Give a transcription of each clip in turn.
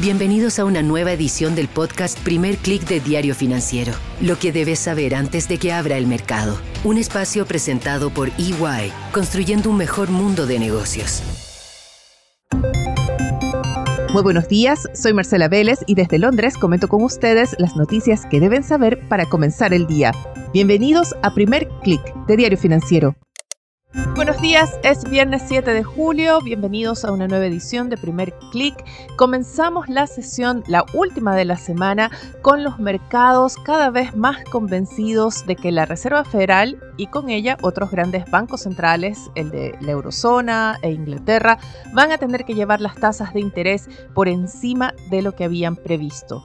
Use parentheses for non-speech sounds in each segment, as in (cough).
Bienvenidos a una nueva edición del podcast Primer Click de Diario Financiero. Lo que debes saber antes de que abra el mercado. Un espacio presentado por EY, construyendo un mejor mundo de negocios. Muy buenos días, soy Marcela Vélez y desde Londres comento con ustedes las noticias que deben saber para comenzar el día. Bienvenidos a Primer Click de Diario Financiero. Buenos días, es viernes 7 de julio, bienvenidos a una nueva edición de Primer Click. Comenzamos la sesión, la última de la semana, con los mercados cada vez más convencidos de que la Reserva Federal y con ella otros grandes bancos centrales, el de la Eurozona e Inglaterra, van a tener que llevar las tasas de interés por encima de lo que habían previsto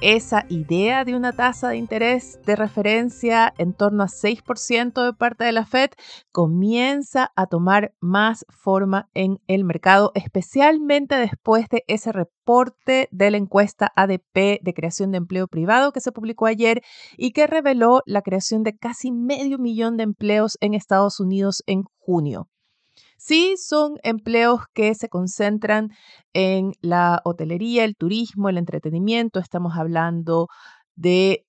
esa idea de una tasa de interés de referencia en torno a 6% de parte de la Fed comienza a tomar más forma en el mercado, especialmente después de ese reporte de la encuesta ADP de creación de empleo privado que se publicó ayer y que reveló la creación de casi medio millón de empleos en Estados Unidos en junio. Sí, son empleos que se concentran en la hotelería, el turismo, el entretenimiento. Estamos hablando de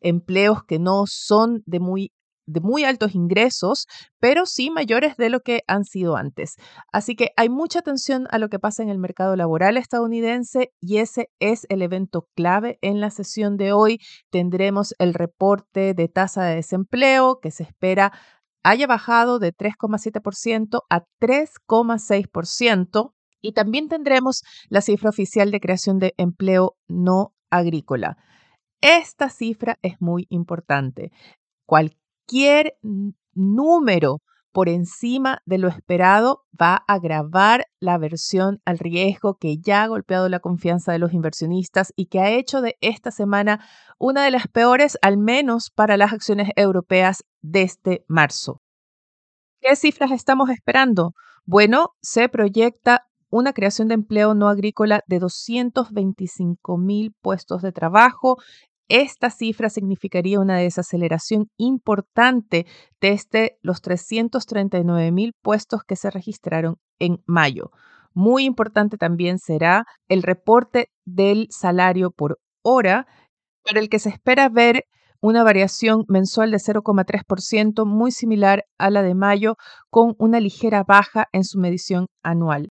empleos que no son de muy de muy altos ingresos, pero sí mayores de lo que han sido antes. Así que hay mucha atención a lo que pasa en el mercado laboral estadounidense y ese es el evento clave en la sesión de hoy. Tendremos el reporte de tasa de desempleo que se espera haya bajado de 3,7% a 3,6% y también tendremos la cifra oficial de creación de empleo no agrícola. Esta cifra es muy importante. Cualquier número por encima de lo esperado va a agravar la aversión al riesgo que ya ha golpeado la confianza de los inversionistas y que ha hecho de esta semana una de las peores, al menos para las acciones europeas desde marzo. ¿Qué cifras estamos esperando? Bueno, se proyecta una creación de empleo no agrícola de 225 mil puestos de trabajo. Esta cifra significaría una desaceleración importante desde los 339 mil puestos que se registraron en mayo. Muy importante también será el reporte del salario por hora, para el que se espera ver una variación mensual de 0,3%, muy similar a la de mayo, con una ligera baja en su medición anual.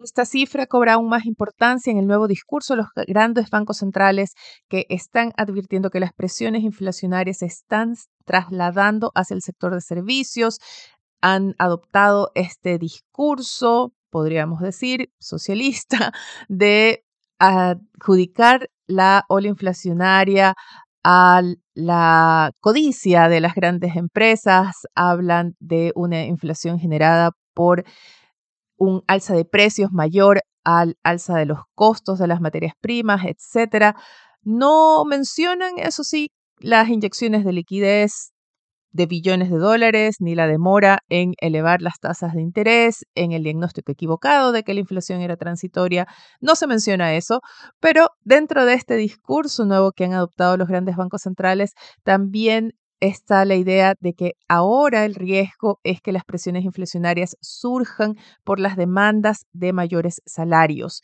Esta cifra cobra aún más importancia en el nuevo discurso de los grandes bancos centrales que están advirtiendo que las presiones inflacionarias se están trasladando hacia el sector de servicios. Han adoptado este discurso, podríamos decir, socialista, de adjudicar la ola inflacionaria a la codicia de las grandes empresas, hablan de una inflación generada por un alza de precios mayor al alza de los costos de las materias primas, etcétera. No mencionan, eso sí, las inyecciones de liquidez de billones de dólares, ni la demora en elevar las tasas de interés, en el diagnóstico equivocado de que la inflación era transitoria. No se menciona eso, pero dentro de este discurso nuevo que han adoptado los grandes bancos centrales, también está la idea de que ahora el riesgo es que las presiones inflacionarias surjan por las demandas de mayores salarios.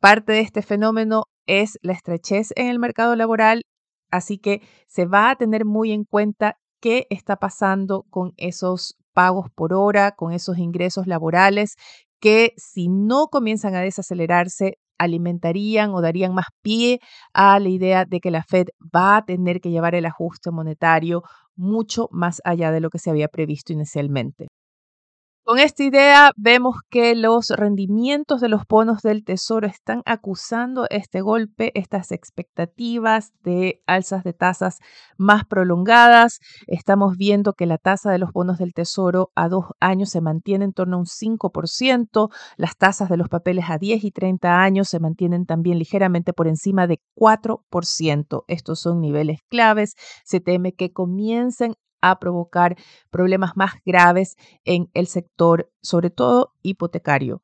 Parte de este fenómeno es la estrechez en el mercado laboral, así que se va a tener muy en cuenta qué está pasando con esos pagos por hora, con esos ingresos laborales, que si no comienzan a desacelerarse, alimentarían o darían más pie a la idea de que la Fed va a tener que llevar el ajuste monetario mucho más allá de lo que se había previsto inicialmente. Con esta idea vemos que los rendimientos de los bonos del tesoro están acusando este golpe, estas expectativas de alzas de tasas más prolongadas. Estamos viendo que la tasa de los bonos del tesoro a dos años se mantiene en torno a un 5%, las tasas de los papeles a 10 y 30 años se mantienen también ligeramente por encima de 4%. Estos son niveles claves. Se teme que comiencen a provocar problemas más graves en el sector, sobre todo hipotecario.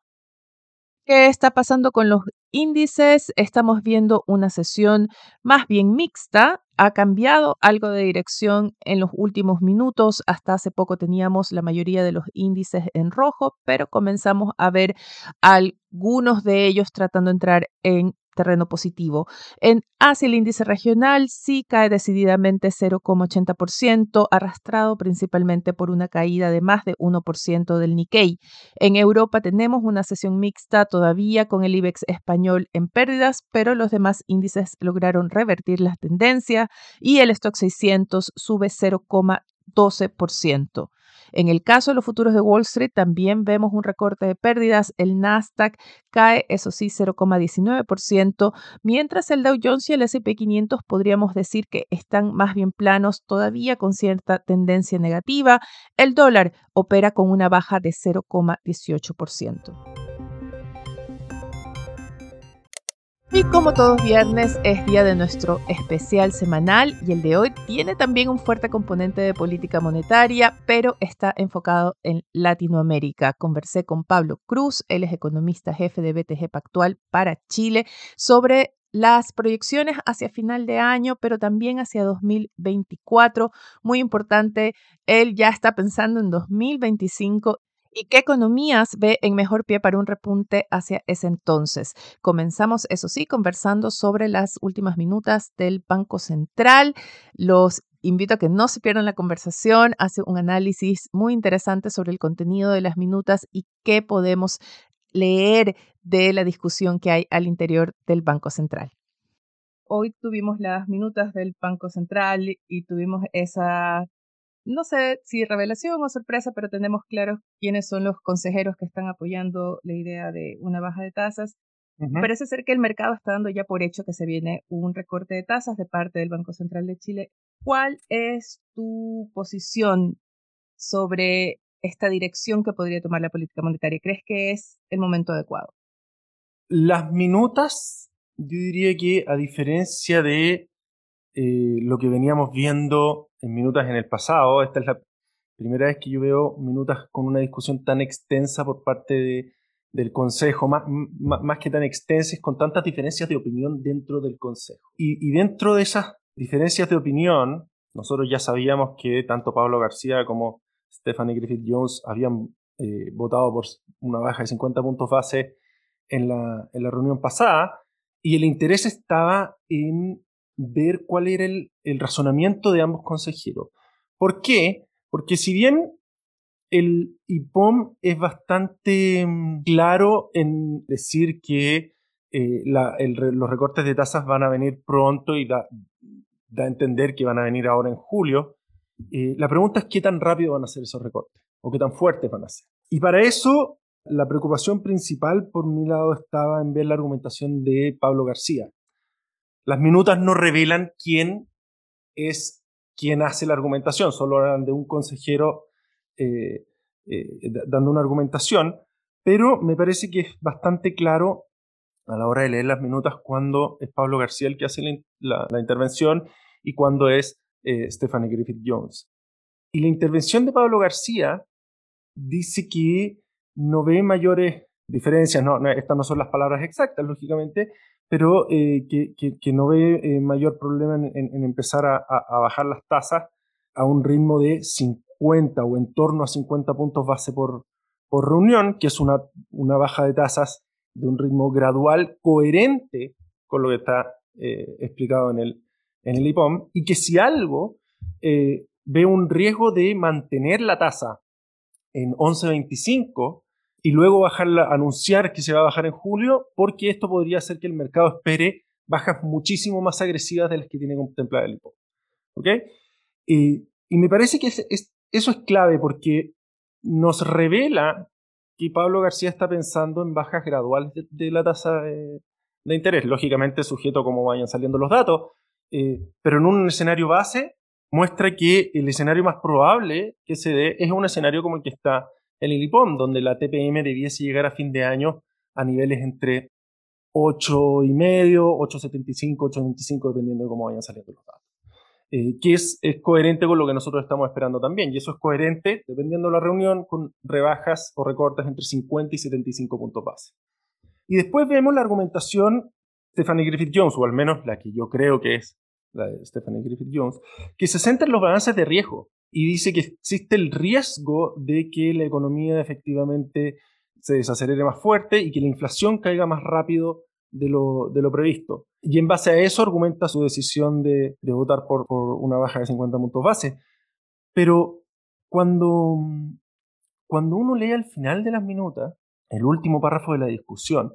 ¿Qué está pasando con los índices? Estamos viendo una sesión más bien mixta. ha cambiado algo de dirección en los últimos minutos. Hasta hace poco teníamos la mayoría de los índices en rojo, pero comenzamos a ver algunos de ellos tratando de entrar en terreno positivo. En Asia el índice regional sí cae decididamente 0,80%, arrastrado principalmente por una caída de más de 1% del Nikkei. En Europa tenemos una sesión mixta todavía con el IBEX español en pérdidas, pero los demás índices lograron revertir las tendencias y el Stock 600 sube 0,12%. En el caso de los futuros de Wall Street también vemos un recorte de pérdidas. El Nasdaq cae, eso sí, 0,19%, mientras el Dow Jones y el S&P 500 podríamos decir que están más bien planos, todavía con cierta tendencia negativa. El dólar opera con una baja de 0,18%. Y como todos viernes es día de nuestro especial semanal y el de hoy tiene también un fuerte componente de política monetaria, pero está enfocado en Latinoamérica. Conversé con Pablo Cruz, él es economista jefe de BTG Pactual para Chile, sobre las proyecciones hacia final de año, pero también hacia 2024. Muy importante, él ya está pensando en 2025 ¿Y qué economías ve en mejor pie para un repunte hacia ese entonces? Comenzamos, eso sí, conversando sobre las últimas minutas del Banco Central. Los invito a que no se pierdan la conversación. Hace un análisis muy interesante sobre el contenido de las minutas y qué podemos leer de la discusión que hay al interior del Banco Central. Hoy tuvimos las minutas del Banco Central y tuvimos esa no sé si revelación o sorpresa, pero tenemos claros quiénes son los consejeros que están apoyando la idea de una baja de tasas. Parece ser que el mercado está dando ya por hecho que se viene un recorte de tasas de parte del Banco Central de Chile. ¿Cuál es tu posición sobre esta dirección que podría tomar la política monetaria? ¿Crees que es el momento adecuado? Las minutas, yo diría que a diferencia de eh, lo que veníamos viendo en minutas en el pasado. Esta es la primera vez que yo veo minutas con una discusión tan extensa por parte del Consejo, más, más, que tan extensas, con tantas diferencias de opinión dentro del Consejo. Y, dentro de esas diferencias de opinión, nosotros ya sabíamos que tanto Pablo García como Stephanie Griffith Jones habían eh, votado por una baja de 50 puntos base en la, en la reunión pasada, y el interés estaba en ver cuál era el, razonamiento de ambos consejeros. ¿Por qué? Porque si bien el IPOM es bastante mm, claro en decir que eh, los recortes de tasas van a venir pronto y da, a entender que van a venir ahora en julio, eh, la pregunta es qué tan rápido van a ser esos recortes o qué tan fuertes van a ser. Y para eso la preocupación principal por mi lado estaba en ver la argumentación de Pablo García, las minutas no revelan quién es quien hace la argumentación, solo hablan de un consejero eh, eh, dando una argumentación, pero me parece que es bastante claro a la hora de leer las minutas cuando es Pablo García el que hace la, intervención y cuando es eh, Stephanie Griffith Jones. Y la intervención de Pablo García dice que no ve mayores diferencias, no, estas no son las palabras exactas, lógicamente, pero eh, que, no ve eh, mayor problema en, empezar a, bajar las tasas a un ritmo de 50 o en torno a 50 puntos base por, reunión, que es una, una baja de tasas de un ritmo gradual coherente con lo que está eh, explicado en el, en el IPOM, y que si algo ve un riesgo de mantener la tasa en 11.25 y luego bajarla, anunciar que se va a bajar en julio, porque esto podría hacer que el mercado espere bajas muchísimo más agresivas de las que tiene contemplada el IPO. ¿Ok? y me parece que eso es clave porque nos revela que Pablo García está pensando en bajas graduales de, la tasa de, interés, lógicamente sujeto a cómo vayan saliendo los datos, eh, pero en un escenario base muestra que el escenario más probable que se dé es un escenario como el que está el ILIPOM, donde la TPM debiese llegar a fin de año a niveles entre 8,5, 8,75, 8,25, dependiendo de cómo vayan saliendo los datos. Eh, que es, es, coherente con lo que nosotros estamos esperando también. Y eso es coherente, dependiendo de la reunión, con rebajas o recortes entre 50 y 75 puntos base. Y después vemos la argumentación de Stephanie Griffith Jones, o al menos la que yo creo que es la de Stephanie Griffith Jones, que se centra en los balances de riesgo y dice que existe el riesgo de que la economía efectivamente se desacelere más fuerte y que la inflación caiga más rápido de lo, de lo previsto. Y en base a eso argumenta su decisión de, de votar por, por, una baja de 50 puntos base. Pero cuando, cuando uno lee al final de las minutas, el último párrafo de la discusión,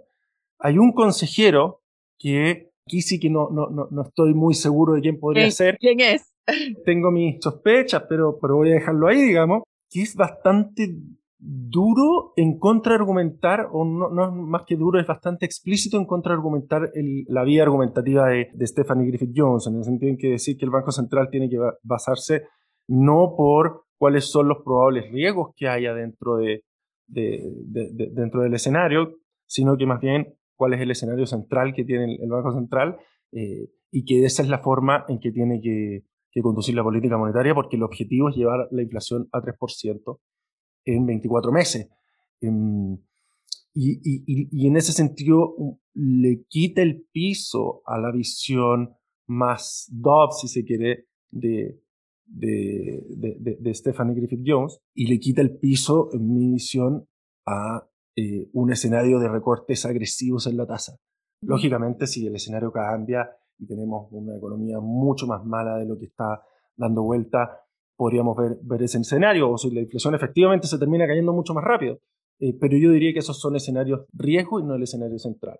hay un consejero que aquí sí que no, no, no, estoy muy seguro de quién podría ser. ¿Quién es? (laughs) Tengo mis sospechas, pero, pero voy a dejarlo ahí, digamos, que es bastante duro en contraargumentar, o no, no más que duro, es bastante explícito en contraargumentar el, la vía argumentativa de, de, Stephanie Griffith Jones, en el sentido en que decir que el Banco Central tiene que basarse no por cuáles son los probables riesgos que haya dentro, de, de, dentro del escenario, sino que más bien cuál es el escenario central que tiene el, Banco Central eh, y que esa es la forma en que tiene que, que conducir la política monetaria, porque el objetivo es llevar la inflación a 3% en 24 meses. Em, y, y, y, en ese sentido le quita el piso a la visión más Dobbs, si se quiere, de, de, de, de, Stephanie Griffith Jones y le quita el piso, en mi visión, a eh, un escenario de recortes agresivos en la tasa. Lógicamente, si el escenario cambia y tenemos una economía mucho más mala de lo que está dando vuelta, podríamos ver, ver ese escenario, o si la inflación efectivamente se termina cayendo mucho más rápido. Eh, pero yo diría que esos son escenarios riesgo y no el escenario central.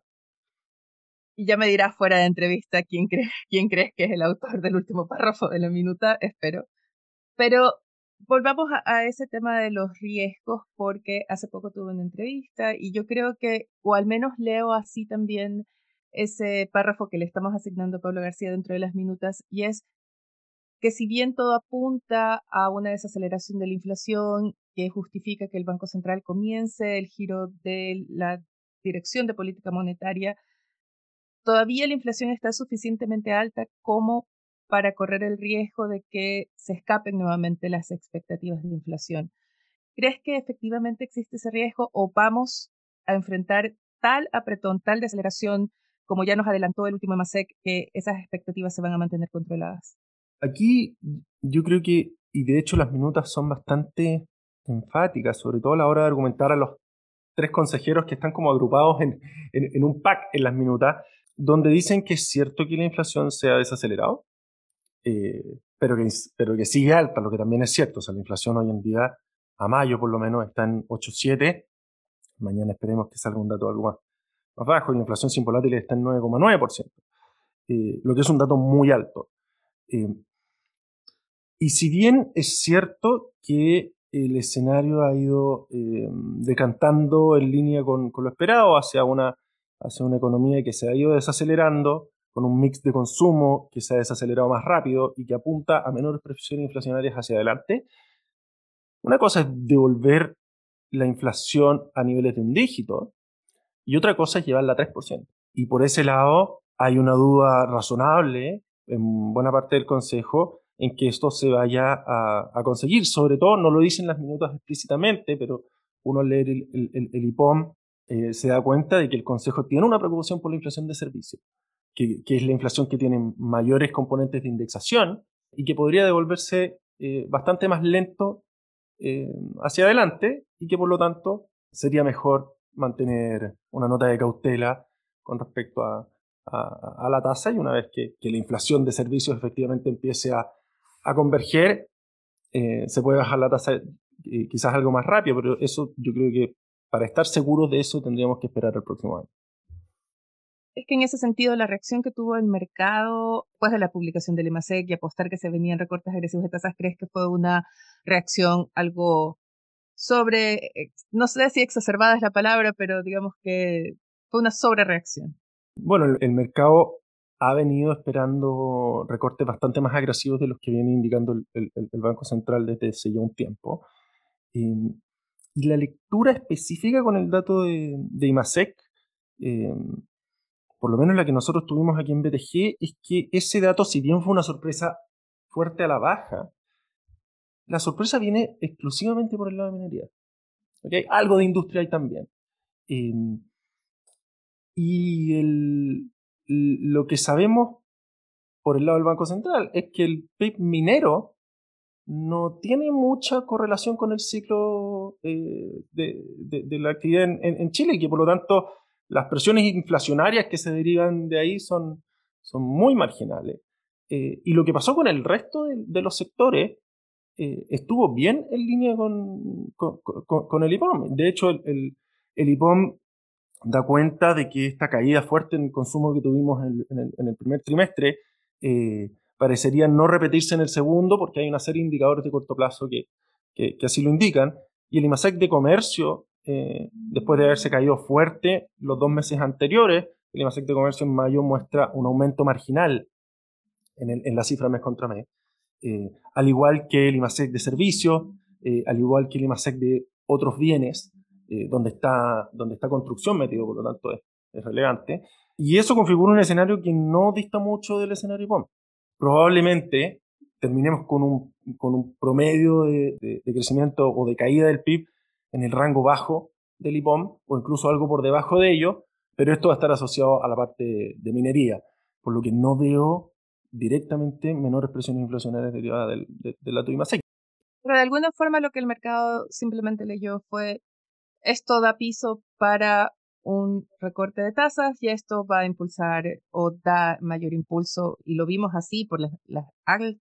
Y ya me dirás fuera de entrevista quién, cree, quién crees que es el autor del último párrafo de la minuta, espero. Pero volvamos a, a, ese tema de los riesgos, porque hace poco tuve una entrevista y yo creo que, o al menos leo así también ese párrafo que le estamos asignando a Pablo García dentro de las minutas, y es que si bien todo apunta a una desaceleración de la inflación que justifica que el Banco Central comience el giro de la dirección de política monetaria, todavía la inflación está suficientemente alta como para correr el riesgo de que se escapen nuevamente las expectativas de inflación. ¿Crees que efectivamente existe ese riesgo o vamos a enfrentar tal apretón, tal desaceleración, como ya nos adelantó el último MASEC, que esas expectativas se van a mantener controladas? Aquí yo creo que, y de hecho las minutas son bastante enfáticas, sobre todo a la hora de argumentar a los tres consejeros que están como agrupados en, en, un pack en las minutas, donde dicen que es cierto que la inflación se ha desacelerado, eh, pero, que, pero que sigue alta, lo que también es cierto. O sea, la inflación hoy en día, a mayo por lo menos, está en 8,7. Mañana esperemos que salga un dato algo más, más bajo y la inflación sin volátiles está en 9,9%, eh, lo que es un dato muy alto. Eh, y si bien es cierto que el escenario ha ido eh, decantando en línea con, lo esperado hacia una, hacia una economía que se ha ido desacelerando, con un mix de consumo que se ha desacelerado más rápido y que apunta a menores presiones inflacionarias hacia adelante, una cosa es devolver la inflación a niveles de un dígito y otra cosa es llevarla a 3%. Y por ese lado hay una duda razonable en buena parte del Consejo en que esto se vaya a, conseguir. Sobre todo, no lo dicen las minutas explícitamente, pero uno lee el, el, IPOM, eh, se da cuenta de que el Consejo tiene una preocupación por la inflación de servicios, que, es la inflación que tiene mayores componentes de indexación y que podría devolverse eh, bastante más lento eh, hacia adelante y que por lo tanto sería mejor mantener una nota de cautela con respecto a, la tasa y una vez que, la inflación de servicios efectivamente empiece a, a converger, eh, se puede bajar la tasa eh, quizás algo más rápido, pero eso yo creo que para estar seguros de eso tendríamos que esperar el próximo año. Es que en ese sentido la reacción que tuvo el mercado después de la publicación del IMASEC y apostar que se venían recortes agresivos de tasas, ¿crees que fue una reacción algo sobre, no sé si exacerbada es la palabra, pero digamos que fue una sobrereacción? Bueno, el mercado ha venido esperando recortes bastante más agresivos de los que viene indicando el, Banco Central desde hace ya un tiempo. Em, y la lectura específica con el dato de, IMASEC, em, por lo menos la que nosotros tuvimos aquí en BTG, es que ese dato, si bien fue una sorpresa fuerte a la baja, la sorpresa viene exclusivamente por el lado de minería. ¿Okay? Algo de industria hay también. Em, y el, lo que sabemos por el lado del Banco Central, es que el PIB minero no tiene mucha correlación con el ciclo eh, de, la actividad en, Chile y que por lo tanto las presiones inflacionarias que se derivan de ahí son, son muy marginales. Eh, y lo que pasó con el resto de, los sectores eh, estuvo bien en línea con, el IPOM. De hecho, el, el, IPOM da cuenta de que esta caída fuerte en el consumo que tuvimos en el, primer trimestre parecería no repetirse en el segundo porque hay una serie de indicadores de corto plazo que, así lo indican. Y el IMASEC de comercio, eh, después de haberse caído fuerte los dos meses anteriores, el IMASEC de comercio en mayo muestra un aumento marginal en, en la cifra mes contra mes, eh, al igual que el IMASEC de servicios, eh, al igual que el IMASEC de otros bienes, donde, está, donde está construcción metido, por lo tanto es, es relevante. Y eso configura un escenario que no dista mucho del escenario POM probablemente terminemos con un, con un promedio de, crecimiento o de caída del PIB en el rango bajo del IPOM o incluso algo por debajo de ello, pero esto va a estar asociado a la parte de minería, por lo que no veo directamente menores presiones inflacionarias derivadas del, de, la tuima Pero de alguna forma lo que el mercado simplemente leyó fue esto da piso para un recorte de tasas y esto va a impulsar o da mayor impulso y lo vimos así por las,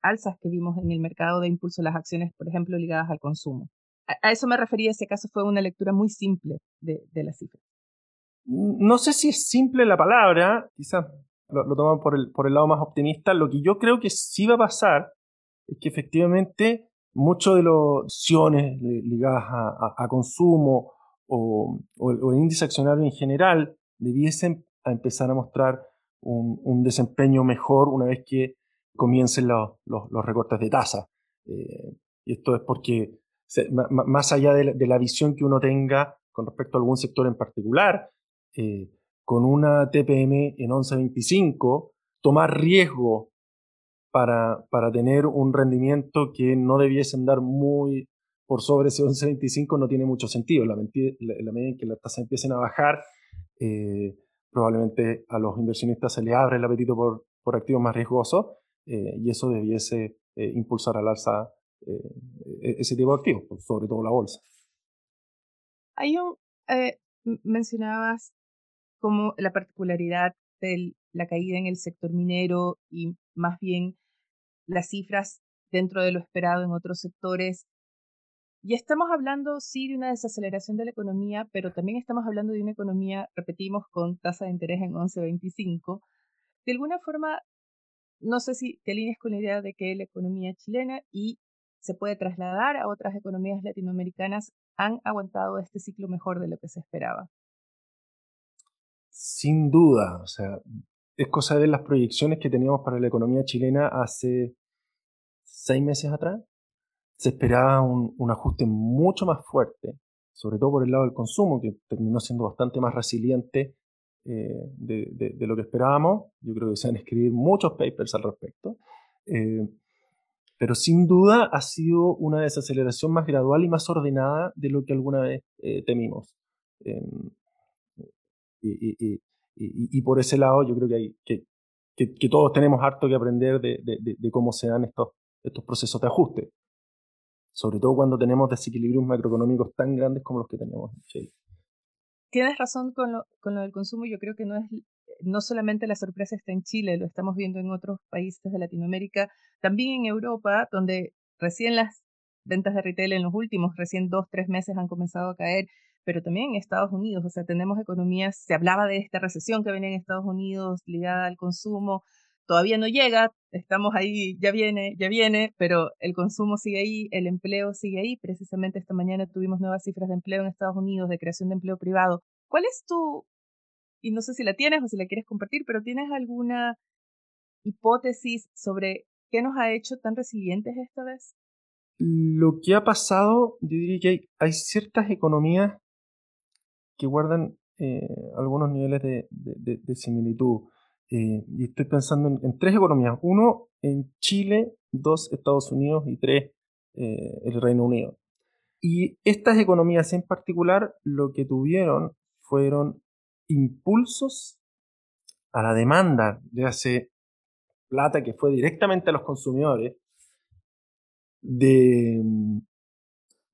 alzas que vimos en el mercado de impulso las acciones, por ejemplo, ligadas al consumo. A, eso me refería, ese caso fue una lectura muy simple de, la cifra. No sé si es simple la palabra, quizás lo, lo por el, por el lado más optimista. Lo que yo creo que sí va a pasar es que efectivamente muchas de las opciones ligadas a consumo o, el índice accionario en general debiesen empezar a mostrar un, desempeño mejor una vez que comiencen los, recortes de tasa. Eh, y esto es porque, más allá de la, visión que uno tenga con respecto a algún sector en particular, eh, con una TPM en 11.25, tomar riesgo para, para, tener un rendimiento que no debiesen dar muy por sobre ese 11.25 no tiene mucho sentido. En la, medida en que las tasas empiecen a bajar, eh, probablemente a los inversionistas se les abre el apetito por, por activos más riesgosos eh, y eso debiese eh, impulsar al alza e-, ese tipo de activos, sobre todo la bolsa. Hay un, mencionabas como la particularidad de la caída en el sector minero y más bien las cifras dentro de lo esperado en otros sectores y estamos hablando, sí, de una desaceleración de la economía, pero también estamos hablando de una economía, repetimos, con tasa de interés en 11.25. De alguna forma, no sé si te alineas con la idea de que la economía chilena y se puede trasladar a otras economías latinoamericanas han aguantado este ciclo mejor de lo que se esperaba. Sin duda, o sea, es cosa de las proyecciones que teníamos para la economía chilena hace seis meses atrás se esperaba un, ajuste mucho más fuerte, sobre todo por el lado del consumo, que terminó siendo bastante más resiliente eh, de, lo que esperábamos. Yo creo que se van a escribir muchos papers al respecto. Eh, pero sin duda ha sido una desaceleración más gradual y más ordenada de lo que alguna vez eh, temimos. Em, y, por ese lado yo creo que, hay, que, que, todos tenemos harto que aprender de, de cómo se dan estos, estos procesos de ajuste. Sobre todo cuando tenemos desequilibrios macroeconómicos tan grandes como los que tenemos en Chile. Tienes razón con lo, con lo del consumo, yo creo que no es no solamente la sorpresa está en Chile, lo estamos viendo en otros países de Latinoamérica, también en Europa, donde recién las ventas de retail en los últimos, recién dos, tres meses han comenzado a caer, pero también en Estados Unidos, o sea, tenemos economías, se hablaba de esta recesión que venía en Estados Unidos ligada al consumo, todavía no llega, estamos ahí, ya viene, ya viene, pero el consumo sigue ahí, el empleo sigue ahí. Precisamente esta mañana tuvimos nuevas cifras de empleo en Estados Unidos, de creación de empleo privado. ¿Cuál es tu, y no sé si la tienes o si la quieres compartir, pero tienes alguna hipótesis sobre qué nos ha hecho tan resilientes esta vez? Lo que ha pasado, yo diría que hay, ciertas economías que guardan eh, algunos niveles de similitud. Eh, y estoy pensando en, tres economías. Uno en Chile, dos Estados Unidos y tres eh, el Reino Unido. Y estas economías en particular lo que tuvieron fueron impulsos a la demanda, ya hace plata que fue directamente a los consumidores de,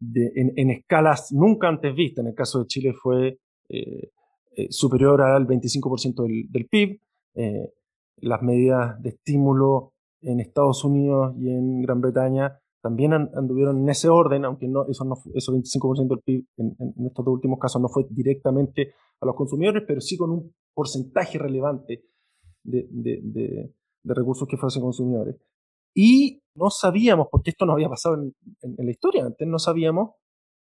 en, escalas nunca antes vistas. En el caso de Chile fue eh, eh, superior al 25% del, PIB. Eh, las medidas de estímulo en Estados Unidos y en Gran Bretaña también anduvieron en ese orden, aunque no, eso no, esos 25% del PIB en, estos dos últimos casos no fue directamente a los consumidores, pero sí con un porcentaje relevante de, de, recursos que fuesen consumidores. Y no sabíamos, porque esto no había pasado en, la historia, antes no sabíamos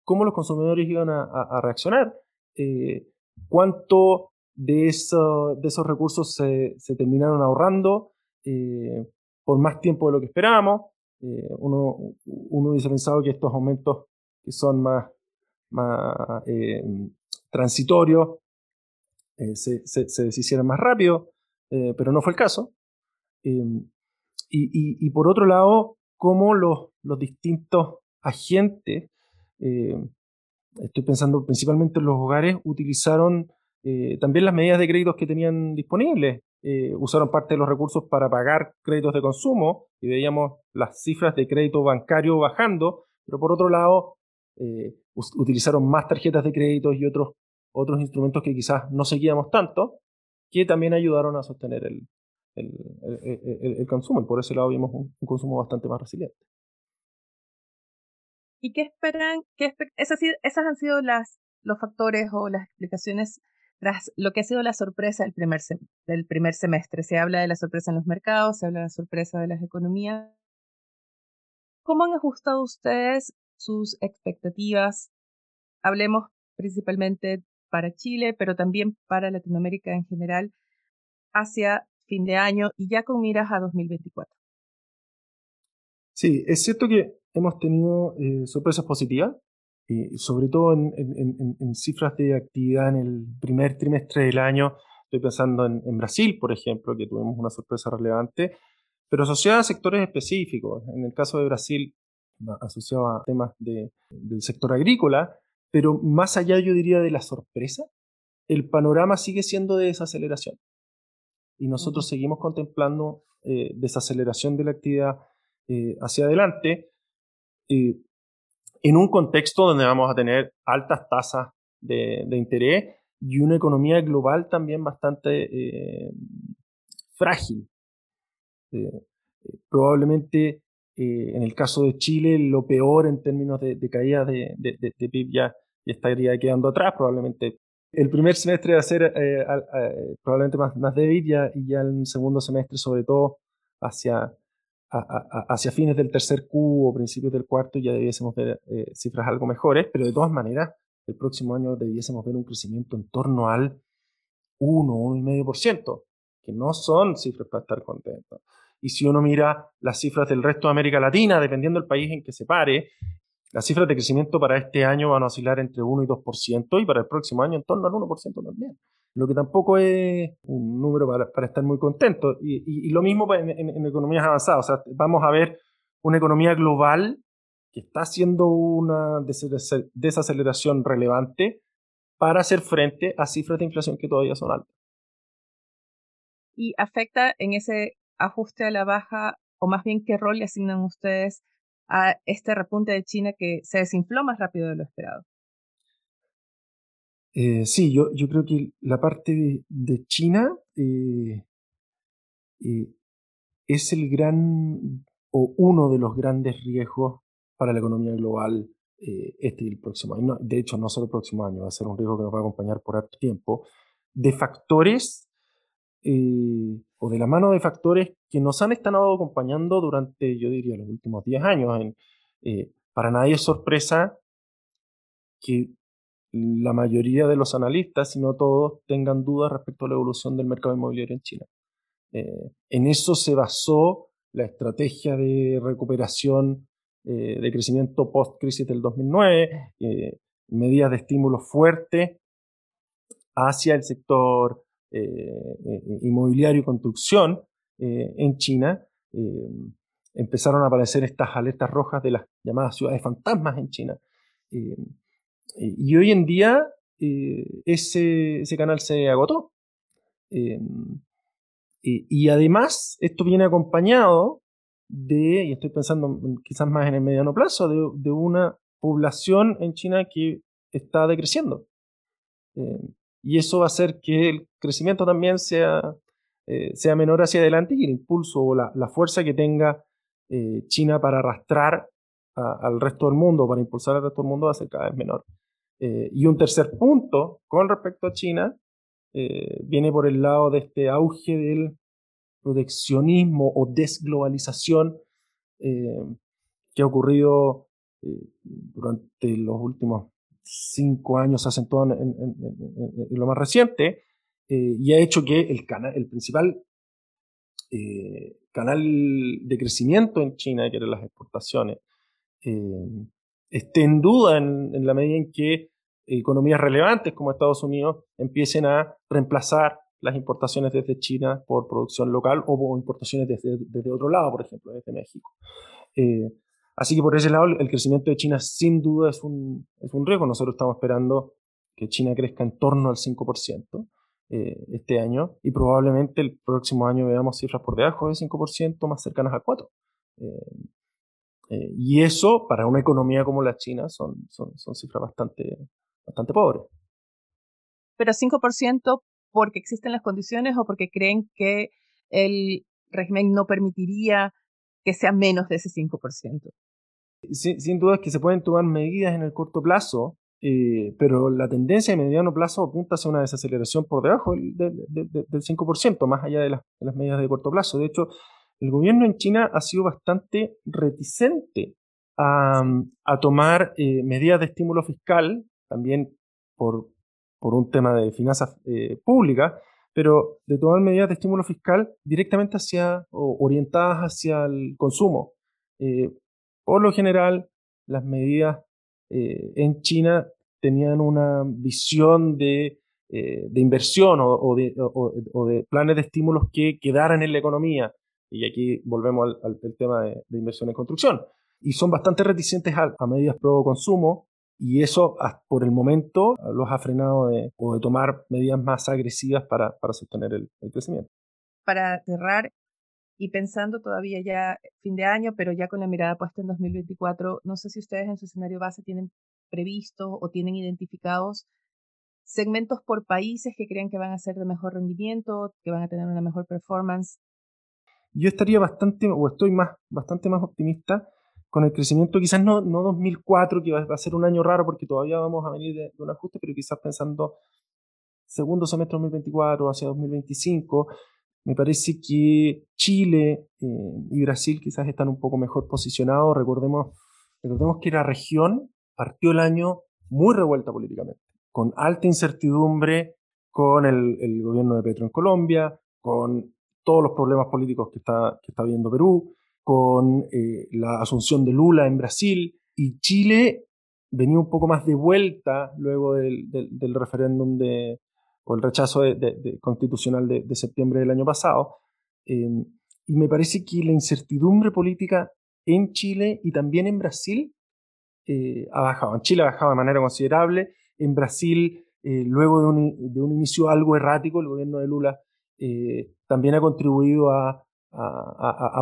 cómo los consumidores iban a, reaccionar, eh, cuánto de, eso, de esos recursos se, terminaron ahorrando eh, por más tiempo de lo que esperábamos. Eh, uno, uno hubiese pensado que estos aumentos que son más, más transitorios se, se, se, deshicieran más rápido, pero no fue el caso. Y, por otro lado, cómo los, distintos agentes, eh, estoy pensando principalmente en los hogares, utilizaron eh, también las medidas de créditos que tenían disponibles. Eh, usaron parte de los recursos para pagar créditos de consumo y veíamos las cifras de crédito bancario bajando, pero por otro lado, utilizaron más tarjetas de créditos y otros, otros instrumentos que quizás no seguíamos tanto, que también ayudaron a sostener el, el, consumo y por ese lado vimos un, consumo bastante más resiliente. ¿Y qué esperan? Qué esas, esas han sido las, los factores o las explicaciones tras lo que ha sido la sorpresa del primer, del primer semestre. Se habla de la sorpresa en los mercados, se habla de la sorpresa de las economías. ¿Cómo han ajustado ustedes sus expectativas? Hablemos principalmente para Chile, pero también para Latinoamérica en general, hacia fin de año y ya con miras a 2024. Sí, es cierto que hemos tenido eh, sorpresas positivas, y sobre todo en, cifras de actividad en el primer trimestre del año. Estoy pensando en, Brasil, por ejemplo, que tuvimos una sorpresa relevante, pero asociada a sectores específicos. En el caso de Brasil, asociado a temas del sector agrícola, pero más allá, yo diría, de la sorpresa, el panorama sigue siendo de desaceleración y nosotros seguimos contemplando eh, desaceleración de la actividad eh, hacia adelante eh, en un contexto donde vamos a tener altas tasas de, interés y una economía global también bastante frágil. probablemente en el caso de Chile lo peor en términos de, caída de, de, PIB ya, ya estaría quedando atrás, probablemente el primer semestre va a ser eh, probablemente más, más débil ya, y ya el segundo semestre, sobre todo hacia, hacia fines del tercer Q o principios del cuarto, ya debiésemos ver eh, cifras algo mejores, pero de todas maneras, el próximo año debiésemos ver un crecimiento en torno al 1, 1,5%, que no son cifras para estar contentos. Y si uno mira las cifras del resto de América Latina, dependiendo del país en que se pare, las cifras de crecimiento para este año van a oscilar entre 1 y 2% y para el próximo año en torno al 1% también. Lo que tampoco es un número para, estar muy contento. Y, lo mismo en, economías avanzadas. O sea, vamos a ver una economía global que está haciendo una desaceleración relevante para hacer frente a cifras de inflación que todavía son altas. ¿Y afecta en ese ajuste a la baja, o más bien qué rol le asignan ustedes a este repunte de China que se desinfló más rápido de lo esperado. Eh, sí, yo, yo creo que la parte de, China eh, eh, es el gran o uno de los grandes riesgos para la economía global este y el próximo año. de hecho, no solo el próximo año, va a ser un riesgo que nos va a acompañar por harto tiempo, de factores o de la mano de factores que nos han estado acompañando durante, yo diría, los últimos 10 años. Eh, para nadie es sorpresa que la mayoría de los analistas, si no todos, tengan dudas respecto a la evolución del mercado inmobiliario en China. Eh, en eso se basó la estrategia de recuperación eh, de crecimiento post-crisis del 2009, medidas de estímulo fuerte hacia el sector eh, eh, inmobiliario y construcción eh, en China, empezaron a aparecer estas alertas rojas de las llamadas ciudades fantasmas en China. y hoy en día ese, canal se agotó. y además, esto viene acompañado de, y estoy pensando quizás más en el mediano plazo, de, una población en China que está decreciendo. Eh, y eso va a hacer que el crecimiento también sea, eh, sea menor hacia adelante y el impulso o la, fuerza que tenga eh, China para arrastrar al resto del mundo, para impulsar al resto del mundo va a ser cada vez menor. y un tercer punto con respecto a China viene por el lado de este auge del proteccionismo o desglobalización eh, que ha ocurrido eh, durante los últimos cinco años, se en, lo más reciente, eh, y ha hecho que el, canal, principal canal de crecimiento en China, que eran las exportaciones, esté en duda en la medida en que economías relevantes como Estados Unidos empiecen a reemplazar las importaciones desde China por producción local o importaciones desde, desde otro lado, por ejemplo, desde México. Eh, así que por ese lado, el crecimiento de China sin duda es un, es un riesgo. Nosotros estamos esperando que China crezca en torno al 5% eh, este año y probablemente el próximo año veamos cifras por debajo del 5%, más cercanas a 4%. Eh, y eso, para una economía como la China, son, son, son cifras bastante, bastante pobres. Pero 5% porque existen las condiciones o porque creen que el régimen no permitiría que sea menos de ese 5%. Sin, sin duda es que se pueden tomar medidas en el corto plazo, eh, pero la tendencia de mediano plazo apunta hacia una desaceleración por debajo del, del, 5%, más allá de las, medidas de corto plazo. De hecho, el gobierno en China ha sido bastante reticente a, tomar eh, medidas de estímulo fiscal, también por, un tema de finanzas eh, públicas, pero de tomar medidas de estímulo fiscal directamente hacia o orientadas hacia el consumo. Por lo general, las medidas en China tenían una visión de, inversión o, de, planes de estímulos que quedaran en la economía. Y aquí volvemos al, tema de, inversión en construcción. Y son bastante reticentes a medidas pro consumo y eso por el momento los ha frenado de, o de tomar medidas más agresivas para, para sostener el, crecimiento. Para cerrar, y pensando todavía ya fin de año, pero ya con la mirada puesta en 2024, no sé si ustedes en su escenario base tienen previsto o tienen identificados segmentos por países que crean que van a ser de mejor rendimiento, que van a tener una mejor performance. Yo estaría bastante, o estoy más, bastante más optimista con el crecimiento, quizás no, no 2004, que va, a ser un año raro porque todavía vamos a venir de, un ajuste, pero quizás pensando segundo semestre 2024 hacia 2025, me parece que Chile eh, y Brasil quizás están un poco mejor posicionados. Recordemos, recordemos que la región partió el año muy revuelta políticamente, con alta incertidumbre, con el, gobierno de Petro en Colombia, con todos los problemas políticos que está, que viendo Perú, con eh, la asunción de Lula en Brasil y Chile venía un poco más de vuelta luego del, referéndum o el rechazo constitucional de, septiembre del año pasado. Em, y me parece que la incertidumbre política en Chile y también en Brasil eh, ha bajado. En Chile ha bajado de manera considerable. En Brasil, eh, luego de un, inicio algo errático, el gobierno de Lula también ha contribuido a,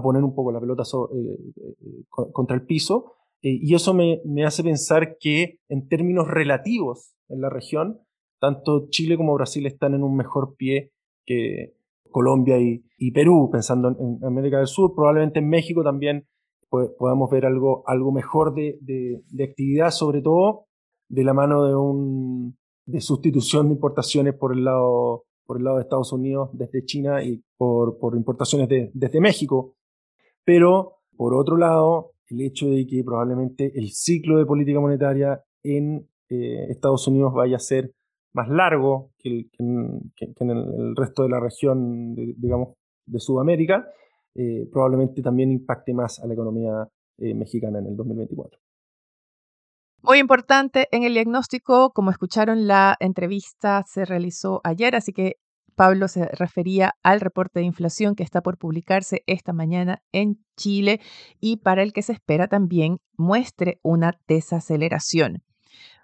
poner un poco la pelota eh, eh, contra el piso. Eh, y eso me, hace pensar que en términos relativos en la región, tanto Chile como Brasil están en un mejor pie que Colombia y, Perú, pensando en, América del Sur. Probablemente en México también podamos ver algo, algo mejor de, de, actividad, sobre todo de la mano de, un, de sustitución de importaciones por el lado por el lado de Estados Unidos desde China y por, por importaciones desde México. Pero, por otro lado, el hecho de que probablemente el ciclo de política monetaria en eh, Estados Unidos vaya a ser más largo que, en, el, resto de la región, digamos, de Sudamérica, eh, probablemente también impacte más a la economía eh, mexicana en el 2024. Muy importante en el diagnóstico, como escucharon, la entrevista se realizó ayer, así que Pablo se refería al reporte de inflación que está por publicarse esta mañana en Chile y para el que se espera también muestre una desaceleración.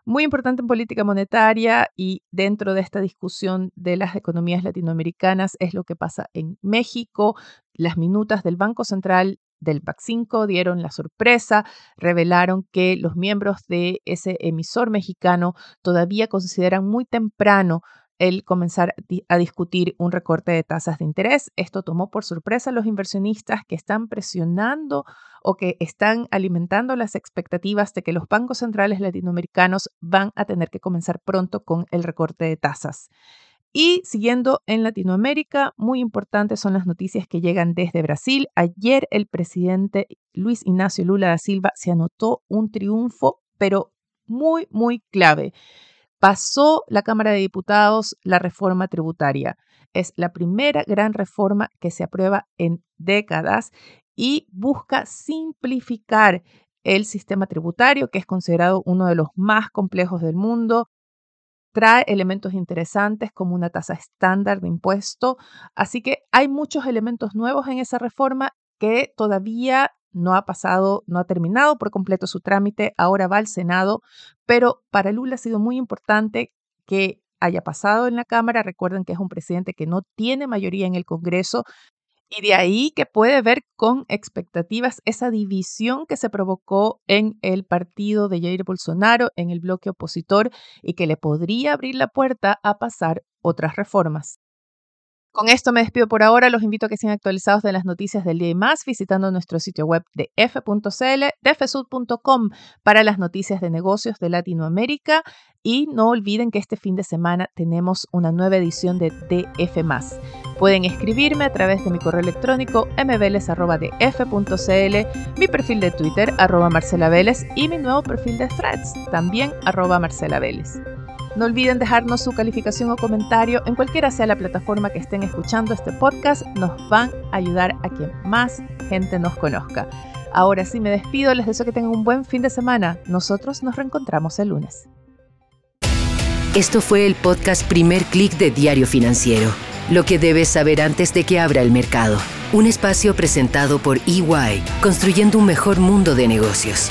Muy importante en política monetaria y dentro de esta discusión de las economías latinoamericanas es lo que pasa en México. Las minutas del Banco Central del PAC 5 dieron la sorpresa, revelaron que los miembros de ese emisor mexicano todavía consideran muy temprano el comenzar a discutir un recorte de tasas de interés. Esto tomó por sorpresa a los inversionistas que están presionando o que están alimentando las expectativas de que los bancos centrales latinoamericanos van a tener que comenzar pronto con el recorte de tasas. Y siguiendo en Latinoamérica, muy importantes son las noticias que llegan desde Brasil. Ayer el presidente Luis Ignacio Lula da Silva se anotó un triunfo, pero muy, muy clave. Pasó la Cámara de Diputados la reforma tributaria. Es la primera gran reforma que se aprueba en décadas y busca simplificar el sistema tributario, que es considerado uno de los más complejos del mundo, trae elementos interesantes como una tasa estándar de impuesto. Así que hay muchos elementos nuevos en esa reforma que todavía no ha pasado, no ha terminado por completo su trámite, ahora va al Senado, pero para Lula ha sido muy importante que haya pasado en la Cámara. Recuerden que es un presidente que no tiene mayoría en el Congreso, y de ahí que puede ver con expectativas esa división que se provocó en el partido de Jair Bolsonaro, en el bloque opositor, y que le podría abrir la puerta a pasar otras reformas. Con esto me despido por ahora. Los invito a que sean actualizados de las noticias del día y más visitando nuestro sitio web de f.cl, dfsud.com para las noticias de negocios de Latinoamérica. Y no olviden que este fin de semana tenemos una nueva edición de DF. Pueden escribirme a través de mi correo electrónico mveles.df.cl, mi perfil de Twitter, arroba Marcela y mi nuevo perfil de Threads, también arroba Marcela no olviden dejarnos su calificación o comentario en cualquiera sea la plataforma que estén escuchando este podcast. Nos van a ayudar a que más gente nos conozca. Ahora sí me despido, les deseo que tengan un buen fin de semana. Nosotros nos reencontramos el lunes. Esto fue el podcast Primer Click de Diario Financiero. Lo que debes saber antes de que abra el mercado. Un espacio presentado por EY, construyendo un mejor mundo de negocios.